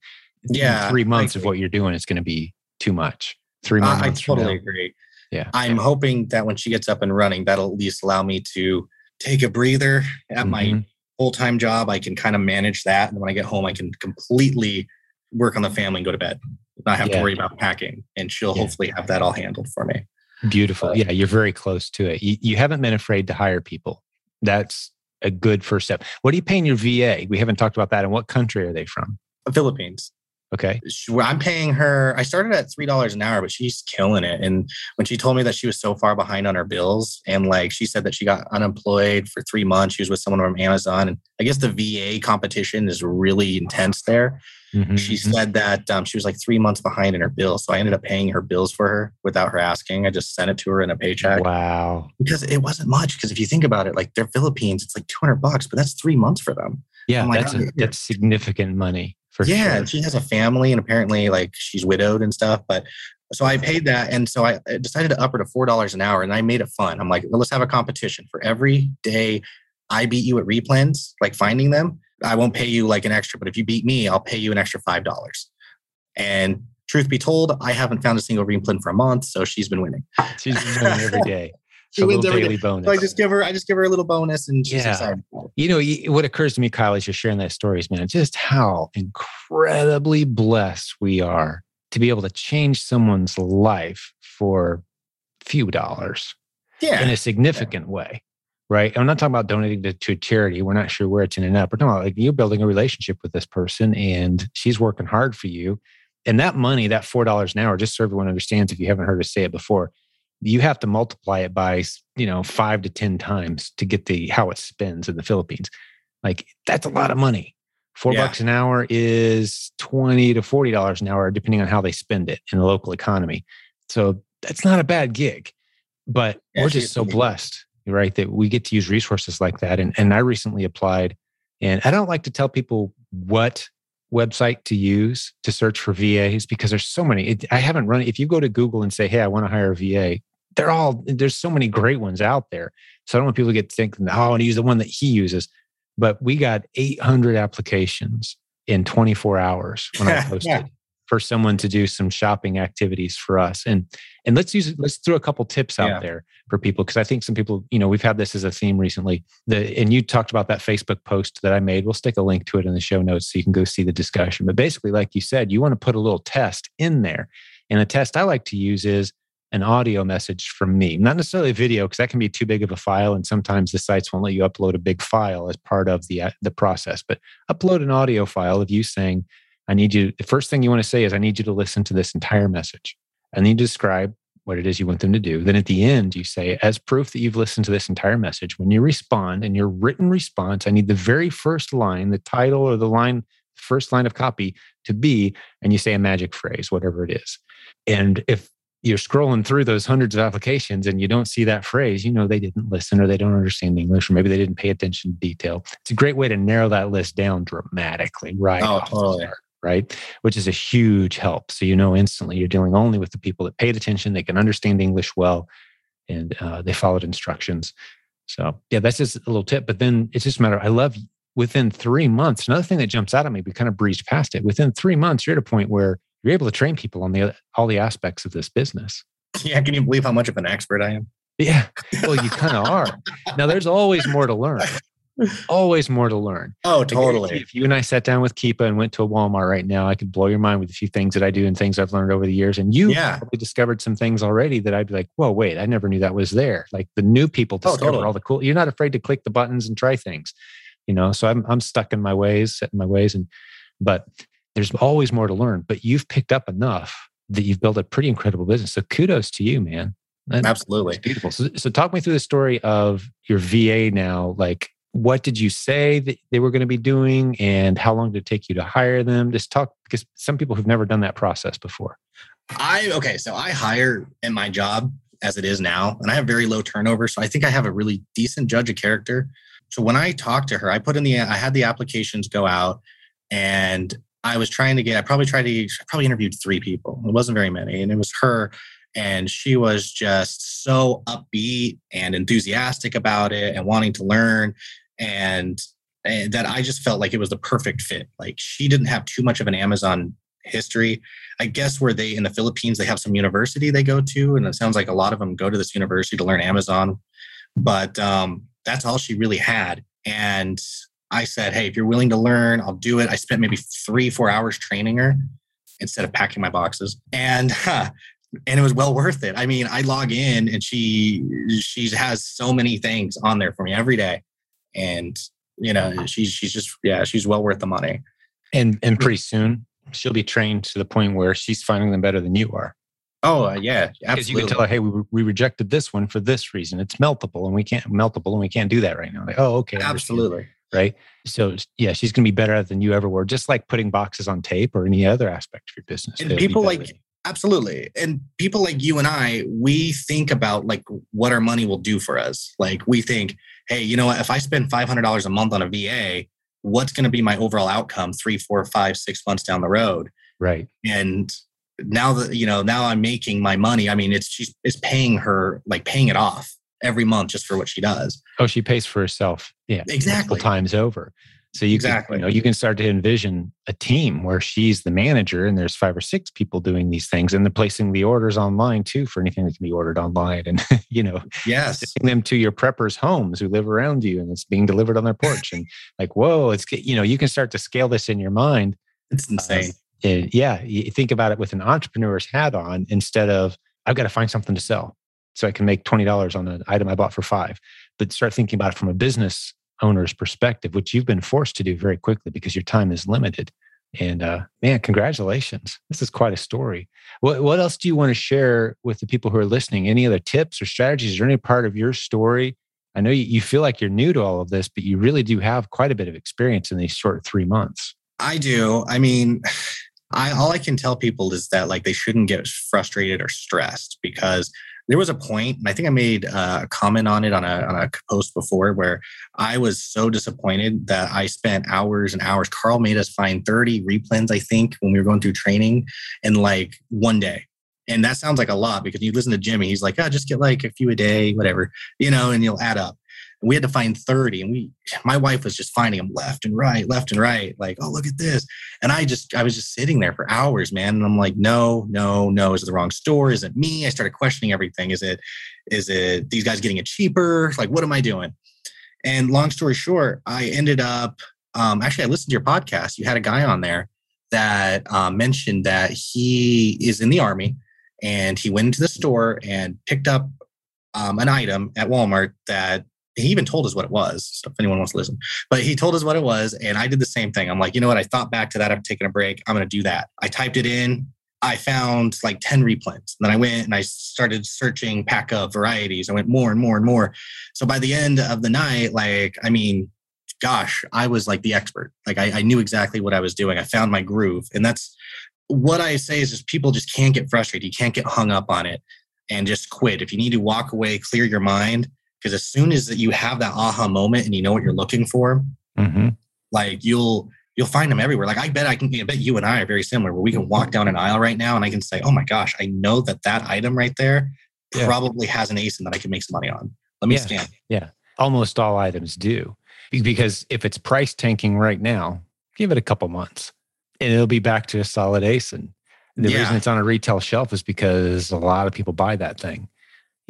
yeah, three months of what you're doing is going to be too much. Three months. Uh, I totally agree. Yeah, I'm yeah. hoping that when she gets up and running, that'll at least allow me to take a breather at mm-hmm. my full time job. I can kind of manage that, and when I get home, I can completely work on the family and go to bed not have yeah. to worry about packing. And she'll yeah. hopefully have that all handled for me. Beautiful. But, yeah, you're very close to it. You, you haven't been afraid to hire people. That's a good first step. What are you paying your VA? We haven't talked about that. And what country are they from? The Philippines. Okay. I'm paying her, I started at $3 an hour, but she's killing it. And when she told me that she was so far behind on her bills, and like she said that she got unemployed for three months, she was with someone from Amazon. And I guess the VA competition is really intense there. Mm-hmm. She mm-hmm. said that um, she was like three months behind in her bills. So I ended up paying her bills for her without her asking. I just sent it to her in a paycheck. Wow. Because it wasn't much. Because if you think about it, like they're Philippines, it's like 200 bucks, but that's three months for them. Yeah, like, that's, a, that's significant money for yeah, sure. she has a family and apparently like she's widowed and stuff. But so I paid that. And so I decided to up her to $4 an hour and I made it fun. I'm like, well, let's have a competition for every day I beat you at replens, like finding them I won't pay you like an extra, but if you beat me, I'll pay you an extra five dollars. And truth be told, I haven't found a single replen for a month, so she's been winning. She's been winning every day. she a wins every daily day. bonus. So I just give her, I just give her a little bonus, and she's yeah. excited. You know, what occurs to me, Kyle, as you're sharing that stories, man, just how incredibly blessed we are to be able to change someone's life for a few dollars. Yeah. In a significant yeah. way right? I'm not talking about donating to, to a charity. We're not sure where it's ending up. We're talking about like you're building a relationship with this person and she's working hard for you. And that money, that $4 an hour, just so everyone understands, if you haven't heard us say it before, you have to multiply it by, you know, five to 10 times to get the how it spends in the Philippines. Like that's a lot of money. Four yeah. bucks an hour is 20 to $40 an hour, depending on how they spend it in the local economy. So that's not a bad gig, but yeah, we're just so blessed right? That we get to use resources like that. And, and I recently applied, and I don't like to tell people what website to use to search for VAs because there's so many. It, I haven't run. If you go to Google and say, "Hey, I want to hire a VA," they're all there's so many great ones out there. So I don't want people to get thinking, "Oh, I want to use the one that he uses." But we got 800 applications in 24 hours when I posted. yeah for someone to do some shopping activities for us. And and let's use let's throw a couple tips out yeah. there for people because i think some people you know we've had this as a theme recently. The and you talked about that facebook post that i made. We'll stick a link to it in the show notes so you can go see the discussion. But basically like you said you want to put a little test in there. And the test i like to use is an audio message from me. Not necessarily a video because that can be too big of a file and sometimes the sites won't let you upload a big file as part of the uh, the process. But upload an audio file of you saying I need you, the first thing you want to say is, I need you to listen to this entire message. And then you describe what it is you want them to do. Then at the end, you say, as proof that you've listened to this entire message, when you respond in your written response, I need the very first line, the title or the line, first line of copy to be, and you say a magic phrase, whatever it is. And if you're scrolling through those hundreds of applications and you don't see that phrase, you know they didn't listen or they don't understand English or maybe they didn't pay attention to detail. It's a great way to narrow that list down dramatically, right? Oh, totally right? Which is a huge help. So you know instantly you're dealing only with the people that paid attention, they can understand English well, and uh, they followed instructions. So yeah, that's just a little tip. But then it's just a matter. I love within three months. Another thing that jumps out at me, we kind of breezed past it. Within three months, you're at a point where you're able to train people on the all the aspects of this business. Yeah, can you believe how much of an expert I am? Yeah. Well, you kind of are. Now, there's always more to learn. Always more to learn. Oh, totally. If you and I sat down with Keepa and went to a Walmart right now, I could blow your mind with a few things that I do and things I've learned over the years. And you Yeah. probably discovered some things already that I'd be like, whoa, wait, I never knew that was there. Like the new people Oh, discover totally. all the cool. You're not afraid to click the buttons and try things, you know. So I'm I'm stuck in my ways, set in my ways, and but there's always more to learn. But you've picked up enough that you've built a pretty incredible business. So kudos to you, man. Absolutely. beautiful. So, so talk me through the story of your VA now. Like, what did you say that they were going to be doing, and how long did it take you to hire them? Just talk because some people have never done that process before. I okay, so I hire in my job as it is now, and I have very low turnover. So I think I have a really decent judge of character. So when I talked to her, I put in the I had the applications go out, and I was trying to get. I probably tried to I probably interviewed three people. It wasn't very many, and it was her, and she was just so upbeat and enthusiastic about it and wanting to learn, and, and that I just felt like it was the perfect fit. Like she didn't have too much of an Amazon history. I guess where they in the Philippines they have some university they go to, and it sounds like a lot of them go to this university to learn Amazon. But um, that's all she really had. And I said, "Hey, if you're willing to learn, I'll do it." I spent maybe three, four hours training her instead of packing my boxes, and and it was well worth it. I mean, I log in and she she has so many things on there for me every day, and you know she's she's just yeah she's well worth the money. And and pretty soon she'll be trained to the point where she's finding them better than you are. Oh uh, yeah, Because you absolutely. can tell her, hey, we, we rejected this one for this reason. It's meltable, and we can't meltable, and we can't do that right now. Like, oh, okay, Absolutely. right? So yeah, she's going to be better at it than you ever were. Just like putting boxes on tape or any other aspect of your business. And They'll be people like- Absolutely. And people like you and I, we think about like what our money will do for us. Like we think, hey, you know what? If I spend $500 a month on a VA, what's going to be my overall outcome three, four, five, six months down the road? right. And now that, you know, now I'm making my money. I mean, it's, she's, it's paying her, like paying it off every month just for what she does. Oh, she pays for herself. Yeah, multiple Exactly. times over. So you Exactly. can, you know, you can start to envision a team where she's the manager and there's five or six people doing these things and they're placing the orders online too for anything that can be ordered online and you know Yes. sending them to your preppers' homes who live around you and it's being delivered on their porch and like whoa, it's you know you can start to scale this in your mind It's um, insane. And yeah, you think about it with an entrepreneur's hat on instead of I've got to find something to sell so I can make twenty dollars on an item I bought for five. But start thinking about it from a business owner's perspective, which you've been forced to do very quickly because your time is limited. And uh, man, congratulations! This is quite a story. What what else do you want to share with the people who are listening? Any other tips or strategies or any part of your story? I know you, you feel like you're new to all of this, but you really do have quite a bit of experience in these short three months. I do. I mean, I all I can tell people is that like they shouldn't get frustrated or stressed because there was a point, and I think I made uh, a comment on it on a on a post before where I was so disappointed that I spent hours and hours. Carl made us find 30 replens, I think, when we were going through training in like one day. And that sounds like a lot because you listen to Jimmy, he's like, oh, just get like a few a day, whatever, you know, and you'll add up. And we had to find 30 and we my wife was just finding them left and right left and right like oh look at this. And i just i was just sitting there for hours man and i'm like no no no is it the wrong store? Is it me? I started questioning everything. Is it is it these guys getting it cheaper? Like what am i doing? And long story short i ended up um, actually i listened to your podcast. You had a guy on there that um, mentioned that he is in the army and he went into the store and picked up um, an item at walmart that he even told us what it was. So if anyone wants to listen, but he told us what it was, and I did the same thing. I'm like, you know what? I thought back to that. I'm taking a break. I'm going to do that. I typed it in. I found like 10 replens. Then I went and I started searching pack of varieties. I went more and more and more. So by the end of the night, like, I mean, gosh, I was like the expert. Like I, I knew exactly what I was doing. I found my groove. And that's what I say is just people just can't get frustrated. You can't get hung up on it and just quit. If you need to walk away, clear your mind, because as soon as that you have that aha moment and you know what you're looking for, Mm-hmm. like you'll you'll find them everywhere. Like I bet I can. I bet you and I are very similar. Where we can walk down an aisle right now and I can say, "Oh my gosh, I know that that item right there Yeah. probably has an ASIN that I can make some money on. Let me Yeah. scan." Yeah. Almost all items do. Because if it's price tanking right now, give it a couple months and it'll be back to a solid ASIN. The Yeah. reason it's on a retail shelf is because a lot of people buy that thing.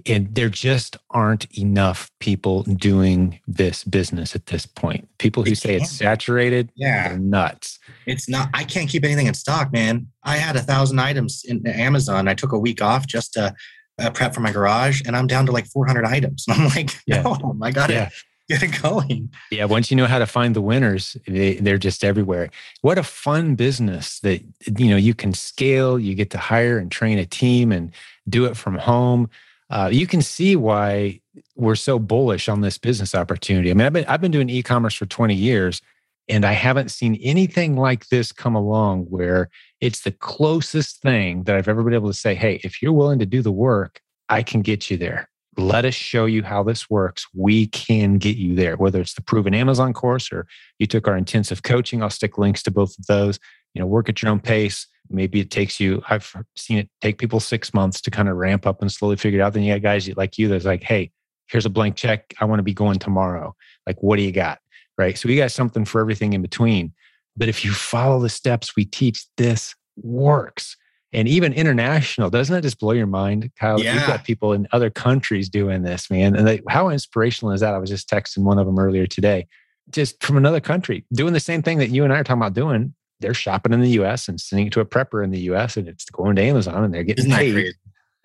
And there just aren't enough people doing this business at this point. People who It say it's saturated, Yeah. they're nuts. It's not, I can't keep anything in stock, man. I had a thousand items in Amazon. I took a week off just to uh, prep for my garage and I'm down to like 400 items. And I'm like, Yeah. no, I got to get it going. Yeah, once you know how to find the winners, they, they're just everywhere. What a fun business that you know you can scale. You get to hire and train a team and do it from home. Uh, you can see why we're so bullish on this business opportunity. I mean, I've been I've been doing e-commerce for 20 years, and I haven't seen anything like this come along where it's the closest thing that I've ever been able to say, "Hey, if you're willing to do the work, I can get you there." let us show you how this works. We can get you there, whether it's the proven Amazon course or you took our intensive coaching. I'll stick links to both of those. You know, work at your own pace. Maybe it takes you, I've seen it take people six months to kind of ramp up and slowly figure it out. Then you got guys like you that's like, hey, here's a blank check. I want to be going tomorrow. Like, what do you got? Right. So we got something for everything in between. But if you follow the steps we teach, this works and even international doesn't that just blow your mind kyle Yeah. you've got people in other countries doing this man and they, how inspirational is that i was just texting one of them earlier today just from another country doing the same thing that you and i are talking about doing they're shopping in the us and sending it to a prepper in the us and it's going to amazon and they're getting paid?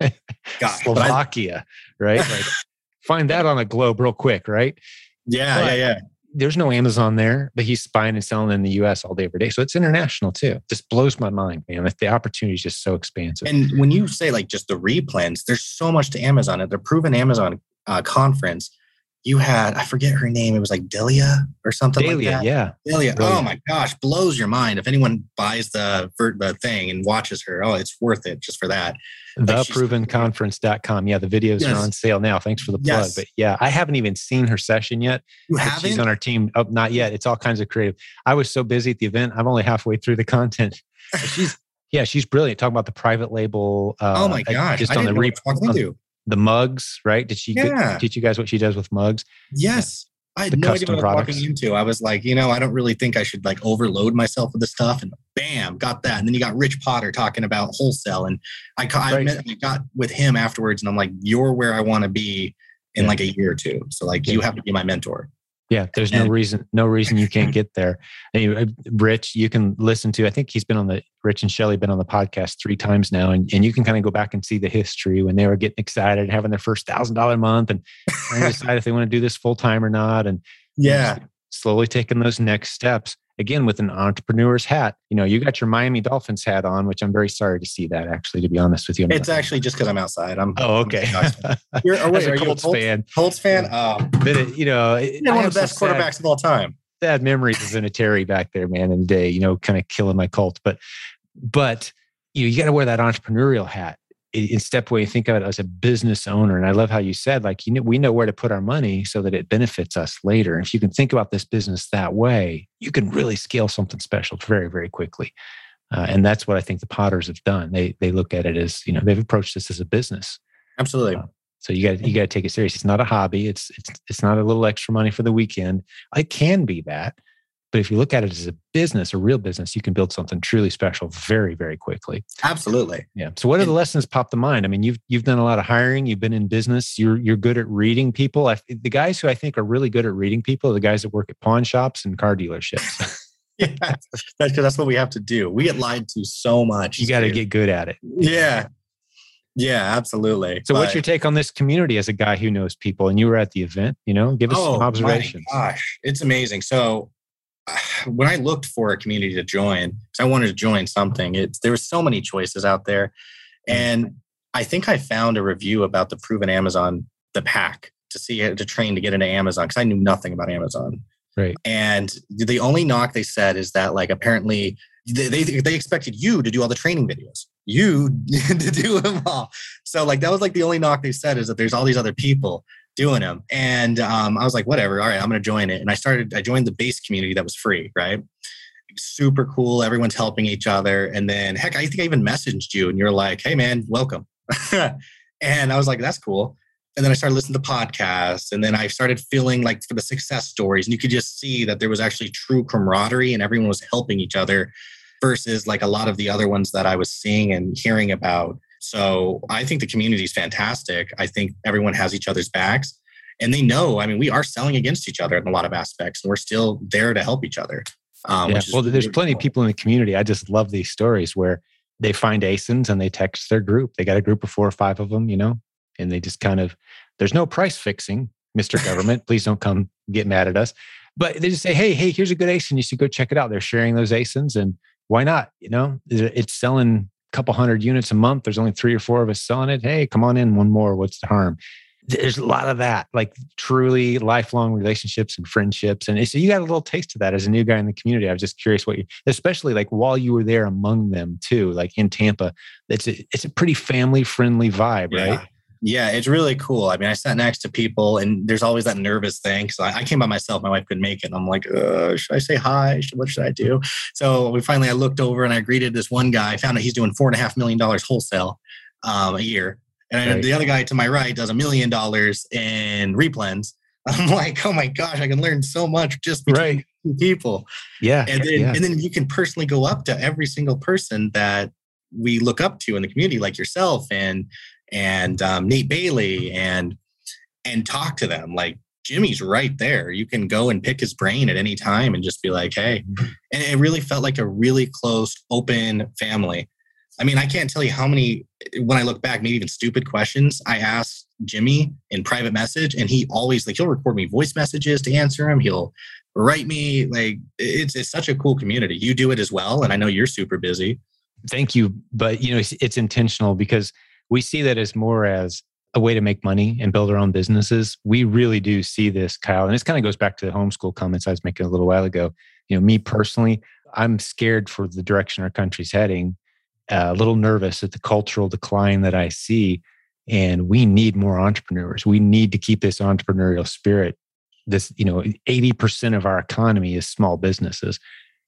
Gosh, but I- slovakia right like find that on a globe real quick right yeah, But- yeah, yeah. there's no Amazon there, but he's buying and selling in the US all day, every day. So it's international too. Just blows my mind, man. Like the opportunity is just so expansive. And when you say like just the replens, there's so much to Amazon. At the Proven Amazon uh, conference, you had I forget her name. It was like Delia or something like Delia, that. yeah. Delia. Oh my gosh, blows your mind. If anyone buys the the thing and watches her, oh, it's worth it just for that. Like Theprovenconference.com. Yeah, the videos Yes. are on sale now. Thanks for the plug. Yes. But yeah, I haven't even seen her session yet. You haven't? She's on our team. Oh, not yet. It's all kinds of creative. I was so busy at the event. I'm only halfway through the content. But she's yeah, she's brilliant. Talking about the private label. Uh, oh my gosh! Just I on the re- what you're talking on. The mugs, right? Did she Yeah. teach you guys what she does with mugs? Yes. I had The no idea what I was products. walking into. I was like, you know, I don't really think I should like overload myself with the stuff. And bam, got that. And then you got Rich Potter talking about wholesale. And I, I, Right. met, I got with him afterwards and I'm like, you're where I want to be in Yeah. like a year or two. So like, you have to be my mentor. Yeah, there's no reason, no reason you can't get there. Anyway, uh, Rich, you can listen to. I think he's been on the Rich and Shelly been on the podcast three times now, and, and you can kind of go back and see the history when they were getting excited, having their first thousand dollar month, and trying to decide if they want to do this full time or not, and Yeah. slowly taking those next steps. Again, with an entrepreneur's hat, you know, you got your Miami Dolphins hat on, which I'm very sorry to see that. Actually, to be honest with you, I'm It's not- actually just because I'm outside. I'm oh okay. You're, oh, wait, As a Colts Colts fan, Colts fan? Oh, but it, you know, it- one of the best sad- quarterbacks of all time. sad memories of Vinatieri back there, man, in the day, you know, kind of killing my cult. But, but you know, you got to wear that entrepreneurial hat. In step way, think of it as a business owner. And I love how you said, like, you know, we know where to put our money so that it benefits us later. And if you can think about this business that way, you can really scale something special very, very quickly. Uh, and that's what I think the Potters have done. They they look at it as, you know, they've approached this as a business. Absolutely. Wow. So you got you got to take it serious. It's not a hobby. It's it's it's not a little extra money for the weekend. It can be that, but if you look at it as a business, a real business, you can build something truly special very very quickly. Absolutely. Yeah. So what are the lessons pop to mind? I mean, you've you've done a lot of hiring. You've been in business. You're you're good at reading people. I, the guys who I think are really good at reading people are the guys that work at pawn shops and car dealerships. Yeah. That's, that's what we have to do. We get lied to so much. you got to get good at it. Yeah. Yeah, absolutely. So, what's your take on this community as a guy who knows people? And you were at the event. You know, give us oh, some my observations. gosh, it's amazing. So when I looked for a community to join, because I wanted to join something, it's there were so many choices out there. And I think I found a review about the proven Amazon, the pack to see to train to get into Amazon because I knew nothing about Amazon. Right. And the only knock they said is that like apparently they, they, they expected you to do all the training videos, you to do them all. So like that was like the only knock they said is that there's all these other people doing them. And um, I was like, whatever, all right, I'm gonna join it. And I started, I joined the base community that was free, right? Super cool. Everyone's helping each other. And then heck, I think I even messaged you and you're like, hey man, welcome. and I was like, that's cool. And then I started listening to podcasts, and then I started feeling like for the success stories, and you could just see that there was actually true camaraderie, and everyone was helping each other, versus like a lot of the other ones that I was seeing and hearing about. So I think the community is fantastic. I think everyone has each other's backs and they know, I mean, we are selling against each other in a lot of aspects and we're still there to help each other. Um, yeah. well, there's plenty of people in the community. I just love these stories where they find ASINs and they text their group. They got a group of four or five of them, you know, and they just kind of, there's no price fixing, Mr. Government. Please don't come get mad at us. But they just say, hey, hey, here's a good ASIN. You should go check it out. They're sharing those ASINs and why not? You know, it's selling couple hundred units a month. There's only three or four of us selling it. Hey, come on in, one more. What's the harm? There's a lot of that, like truly lifelong relationships and friendships. And so you got a little taste of that as a new guy in the community. I was just curious what you, especially like while you were there among them too, like in Tampa, it's a, it's a pretty family friendly vibe, yeah. right? Yeah, it's really cool. I mean, I sat next to people, and there's always that nervous thing. So I, I came by myself. My wife couldn't make it. And I'm like, uh, should I say hi? What should I do? So we finally, I looked over and I greeted this one guy. I found out he's doing four and a half million dollars wholesale um, a year, and right. the other guy to my right does a million dollars in replens. I'm like, oh my gosh, I can learn so much just between right. people. Yeah, and then yeah. and then you can personally go up to every single person that we look up to in the community, like yourself and and um, Nate Bailey and and talk to them. Like Jimmy's right there. You can go and pick his brain at any time and just be like, hey. And it really felt like a really close, open family. I mean, I can't tell you how many, when I look back, maybe even stupid questions I asked Jimmy in private message, and he always like he'll record me voice messages to answer them. He'll write me like it's it's such a cool community. You do it as well, and I know you're super busy. Thank you, but you know it's, it's intentional because we see that as more as a way to make money and build our own businesses. We really do see this, Kyle. And this kind of goes back to the homeschool comments I was making a little while ago. You know, me personally, I'm scared for the direction our country's heading, uh, a little nervous at the cultural decline that I see. And we need more entrepreneurs. We need to keep this entrepreneurial spirit. This, you know, 80% of our economy is small businesses.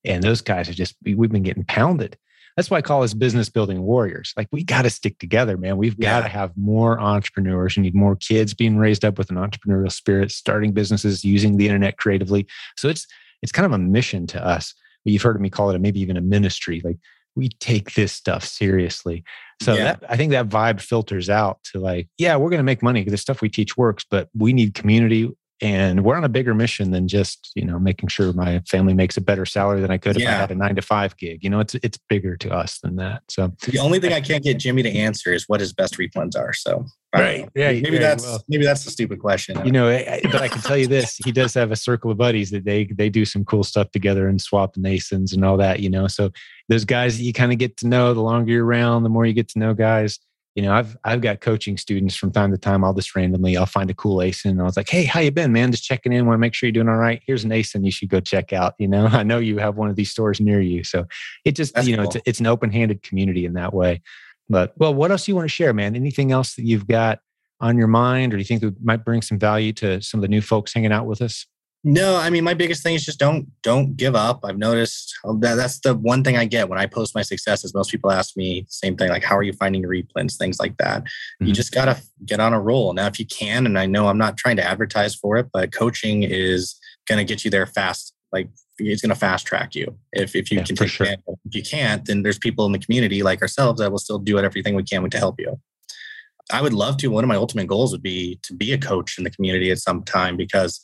And those guys are just, we've been getting pounded. That's why I call us business building warriors. Like we got to stick together, man. We've got to have more entrepreneurs. We need more kids being raised up with an entrepreneurial spirit, starting businesses, using the internet creatively. So it's it's kind of a mission to us. You've heard me call it a, maybe even a ministry. Like we take this stuff seriously. So yeah. that, I think that vibe filters out to like, yeah, we're going to make money because the stuff we teach works, but we need community and we're on a bigger mission than just you know making sure my family makes a better salary than I could yeah. if I had a nine to five gig. You know, it's it's bigger to us than that. So the only thing I can't get Jimmy to answer is what his best replens are. So right, yeah, maybe that's well. maybe that's a stupid question. You know, but I can tell you this: he does have a circle of buddies that they they do some cool stuff together and swap ASINs and all that. You know, so those guys that you kind of get to know. The longer you're around, the more you get to know guys you know, I've I've got coaching students from time to time. I'll just randomly I'll find a cool ASIN. And I was like, hey, how you been, man? Just checking in. Want to make sure you're doing all right. Here's an ASIN you should go check out. You know, I know you have one of these stores near you, so it just That's you know cool. it's, it's an open handed community in that way. But well, what else do you want to share, man? Anything else that you've got on your mind, or do you think it might bring some value to some of the new folks hanging out with us? No, I mean my biggest thing is just don't don't give up. I've noticed um, that that's the one thing I get when I post my successes. Most people ask me same thing like how are you finding replens, things like that. Mm-hmm. You just gotta get on a roll. Now if you can, and I know I'm not trying to advertise for it, but coaching is gonna get you there fast. Like it's gonna fast track you. If if you yeah, can take sure. if you can't, then there's people in the community like ourselves that will still do everything we can to help you. I would love to. One of my ultimate goals would be to be a coach in the community at some time because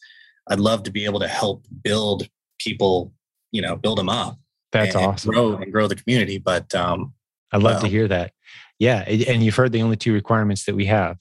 I'd love to be able to help build people, you know, build them up. That's and awesome. Grow and grow the community. But um, I'd love well, to hear that. Yeah, and you've heard the only two requirements that we have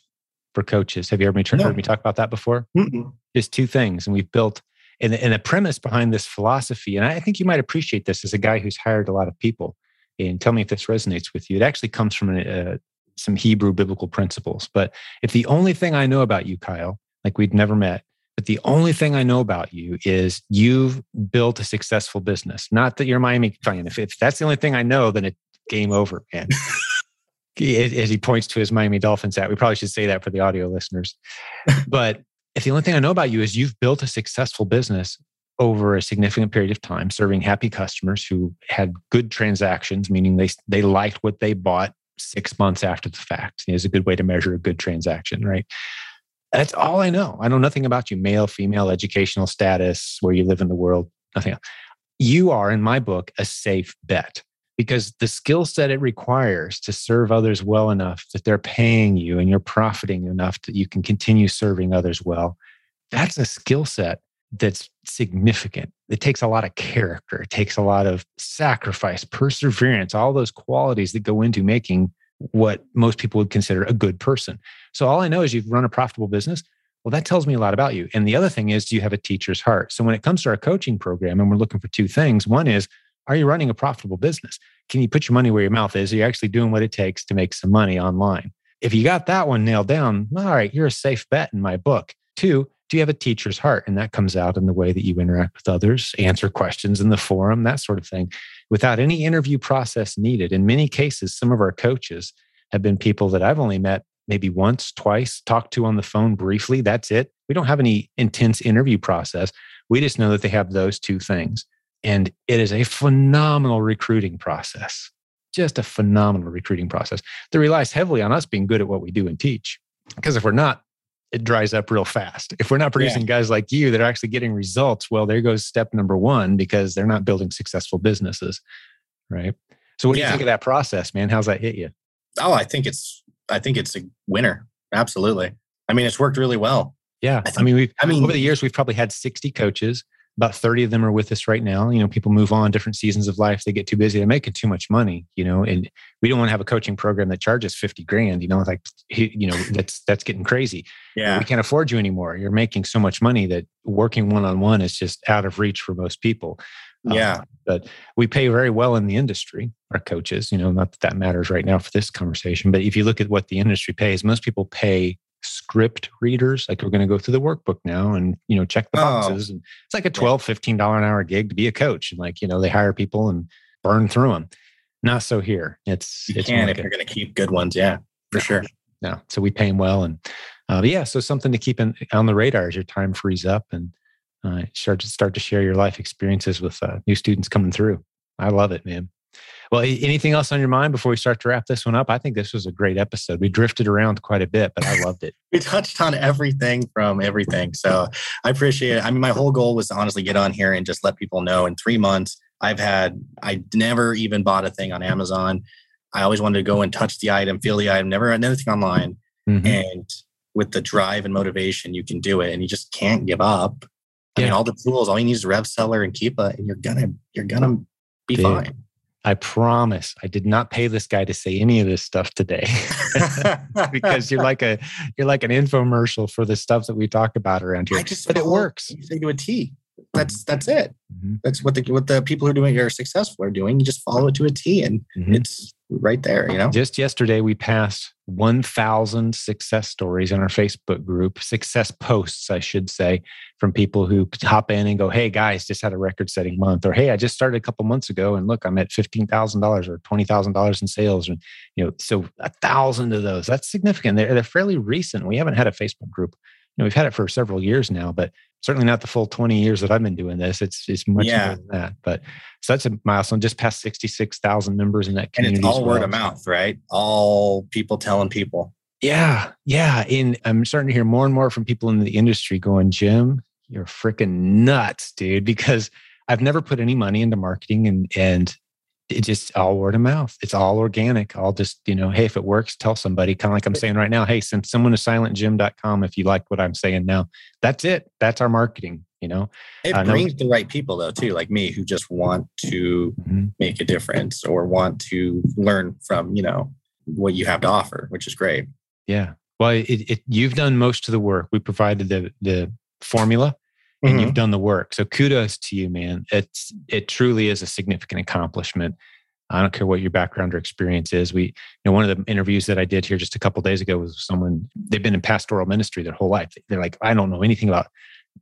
for coaches. Have you ever heard me talk about that before? mm Just two things, and we've built. And the, and the premise behind this philosophy, and I think you might appreciate this as a guy who's hired a lot of people. And tell me if this resonates with you. It actually comes from uh, some Hebrew biblical principles. But if the only thing I know about you, Kyle, like we'd never met, but the only thing I know about you is you've built a successful business. Not that you're Miami fan. If, if that's the only thing I know, then it's game over. And as he points to his Miami Dolphins hat, we probably should say that for the audio listeners. but if the only thing I know about you is you've built a successful business over a significant period of time, serving happy customers who had good transactions, meaning they they liked what they bought six months after the fact. Is a good way to measure a good transaction, right? That's all I know. I know nothing about you, male, female, educational status, where you live in the world, nothing else. You are, in my book, a safe bet because the skill set it requires to serve others well enough that they're paying you and you're profiting enough that you can continue serving others well that's a skill set that's significant it takes a lot of character it takes a lot of sacrifice perseverance all those qualities that go into making what most people would consider a good person so all i know is you've run a profitable business well that tells me a lot about you and the other thing is do you have a teacher's heart so when it comes to our coaching program and we're looking for two things one is are you running a profitable business? Can you put your money where your mouth is? Are you actually doing what it takes to make some money online? If you got that one nailed down, all right, you're a safe bet in my book. Two, do you have a teacher's heart? And that comes out in the way that you interact with others, answer questions in the forum, that sort of thing, without any interview process needed. In many cases, some of our coaches have been people that I've only met maybe once, twice, talked to on the phone briefly. That's it. We don't have any intense interview process. We just know that they have those two things. And it is a phenomenal recruiting process, just a phenomenal recruiting process that relies heavily on us being good at what we do and teach. Because if we're not, it dries up real fast. If we're not producing yeah. guys like you that are actually getting results, well, there goes step number one because they're not building successful businesses. Right. So what do yeah. you think of that process, man? How's that hit you? Oh, I think it's I think it's a winner. Absolutely. I mean, it's worked really well. Yeah. I, think, I mean, we've I mean over the years we've probably had 60 coaches about 30 of them are with us right now. You know people move on different seasons of life they get too busy they're making too much money you know and we don't want to have a coaching program that charges 50 grand you know like you know that's that's getting crazy. Yeah. We can't afford you anymore. You're making so much money that working one-on-one is just out of reach for most people. Yeah. um, but we pay very well in the industry our coaches you know not that that matters right now for this conversation but if you look at what the industry pays most people pay script readers like we're going to go through the workbook now and you know check the oh. boxes oh. and it's like a 12 15 dollar an hour gig to be a coach and like you know they hire people and burn through them not so here. It's you it's can if you're going to keep good ones yeah for sure. No so we pay them well and uh, yeah so something to keep in, on the radar as your time frees up and uh, start to start to share your life experiences with uh, new students coming through. I love it man well, anything else on your mind before we start to wrap this one up? I think this was a great episode. We drifted around quite a bit, but I loved it. we touched on everything from everything. So I appreciate it. I mean, my whole goal was to honestly get on here and just let people know in three months, I've had, I never even bought a thing on Amazon. I always wanted to go and touch the item, feel the item, never had anything online. Mm-hmm. And with the drive and motivation, you can do it and you just can't give up. I mean, all the tools, all you need is Revseller and Keepa, and you're gonna, you're gonna be Big. fine. I promise I did not pay this guy to say any of this stuff today because you're like a you're like an infomercial for the stuff that we talk about around here. I Just, but it works. You say to a T. That's that's it. Mm-hmm. That's what the what the people who are doing are successful are doing. You just follow it to a T, and mm-hmm. it's right there. You know. Just yesterday, we passed 1,000 success stories in our Facebook group, success posts, I should say, from people who hop in and go, Hey guys, just had a record setting month, or Hey, I just started a couple months ago and look, I'm at $15,000 or $20,000 in sales. And, you know, so a thousand of those, that's significant. They're, they're fairly recent. We haven't had a Facebook group. Know, we've had it for several years now, but certainly not the full 20 years that I've been doing this. It's it's much yeah. more than that. But so that's a milestone. Just past 66,000 members in that community. And it's all well. word of mouth, right? All people telling people. Yeah, yeah. And I'm starting to hear more and more from people in the industry going, Jim, you're freaking nuts, dude, because I've never put any money into marketing and and it's just all word of mouth. It's all organic. I'll just, you know, hey, if it works, tell somebody, kind of like I'm saying right now. Hey, send someone to silentjim.com if you like what I'm saying now. That's it. That's our marketing, you know. It uh, brings no, the right people though, too, like me, who just want to mm-hmm. make a difference or want to learn from, you know, what you have to offer, which is great. Yeah. Well, it, it, you've done most of the work. We provided the the formula and mm-hmm. you've done the work. So kudos to you, man. It's it truly is a significant accomplishment. I don't care what your background or experience is. We, you know, one of the interviews that I did here just a couple days ago was someone they've been in pastoral ministry their whole life. They're like, I don't know anything about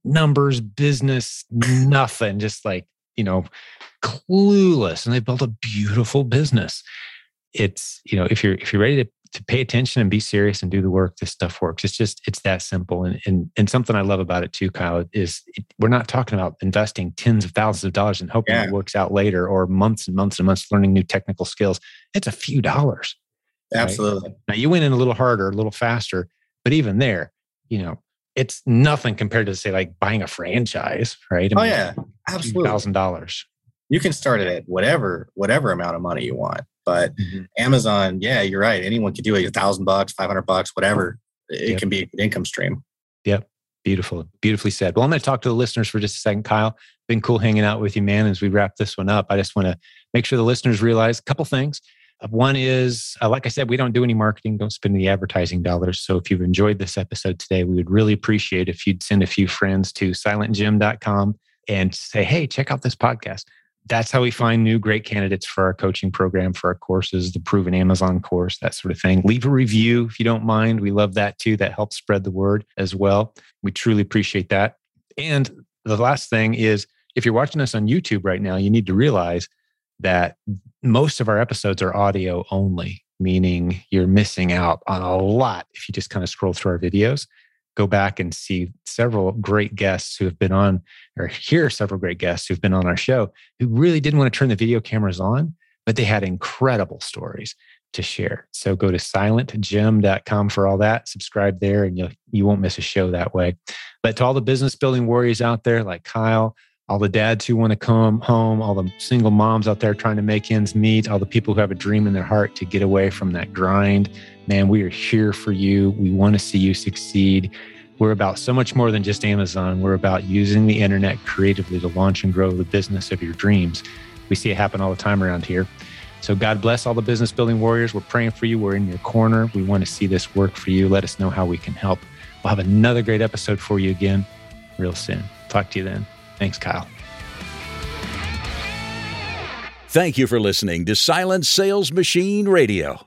numbers, business, nothing. Just like you know, clueless, and they built a beautiful business. It's you know, if you're if you're ready to to pay attention and be serious and do the work, this stuff works. It's just it's that simple. And and and something I love about it too, Kyle, is it, we're not talking about investing tens of thousands of dollars and hoping yeah. it works out later, or months and months and months learning new technical skills. It's a few dollars. Absolutely. Right? Now you went in a little harder, a little faster, but even there, you know, it's nothing compared to say like buying a franchise, right? I oh yeah, absolutely. Thousand dollars. you can start it at whatever whatever amount of money you want. But mm-hmm. Amazon, yeah, you're right. Anyone can do it. A thousand bucks, five hundred bucks, whatever. It yep. can be an income stream. Yep. Beautiful. Beautifully said. Well, I'm going to talk to the listeners for just a second, Kyle. Been cool hanging out with you, man, as we wrap this one up. I just want to make sure the listeners realize a couple things. Uh, one is, uh, like I said, we don't do any marketing, don't spend any advertising dollars. So if you've enjoyed this episode today, we would really appreciate if you'd send a few friends to silentjim.com and say, hey, check out this podcast that's how we find new great candidates for our coaching program, for our courses, the proven Amazon course, that sort of thing. Leave a review if you don't mind. We love that too. That helps spread the word as well. We truly appreciate that. And the last thing is if you're watching us on YouTube right now, you need to realize that most of our episodes are audio only, meaning you're missing out on a lot if you just kind of scroll through our videos go back and see several great guests who have been on, or hear several great guests who've been on our show who really didn't want to turn the video cameras on, but they had incredible stories to share. So go to silentjim.com for all that. Subscribe there and you you won't miss a show that way. But to all the business building warriors out there like Kyle, all the dads who want to come home, all the single moms out there trying to make ends meet, all the people who have a dream in their heart to get away from that grind. Man, we are here for you. We want to see you succeed. We're about so much more than just Amazon. We're about using the internet creatively to launch and grow the business of your dreams. We see it happen all the time around here. So, God bless all the business building warriors. We're praying for you. We're in your corner. We want to see this work for you. Let us know how we can help. We'll have another great episode for you again real soon. Talk to you then. Thanks, Kyle. Thank you for listening to Silent Sales Machine Radio.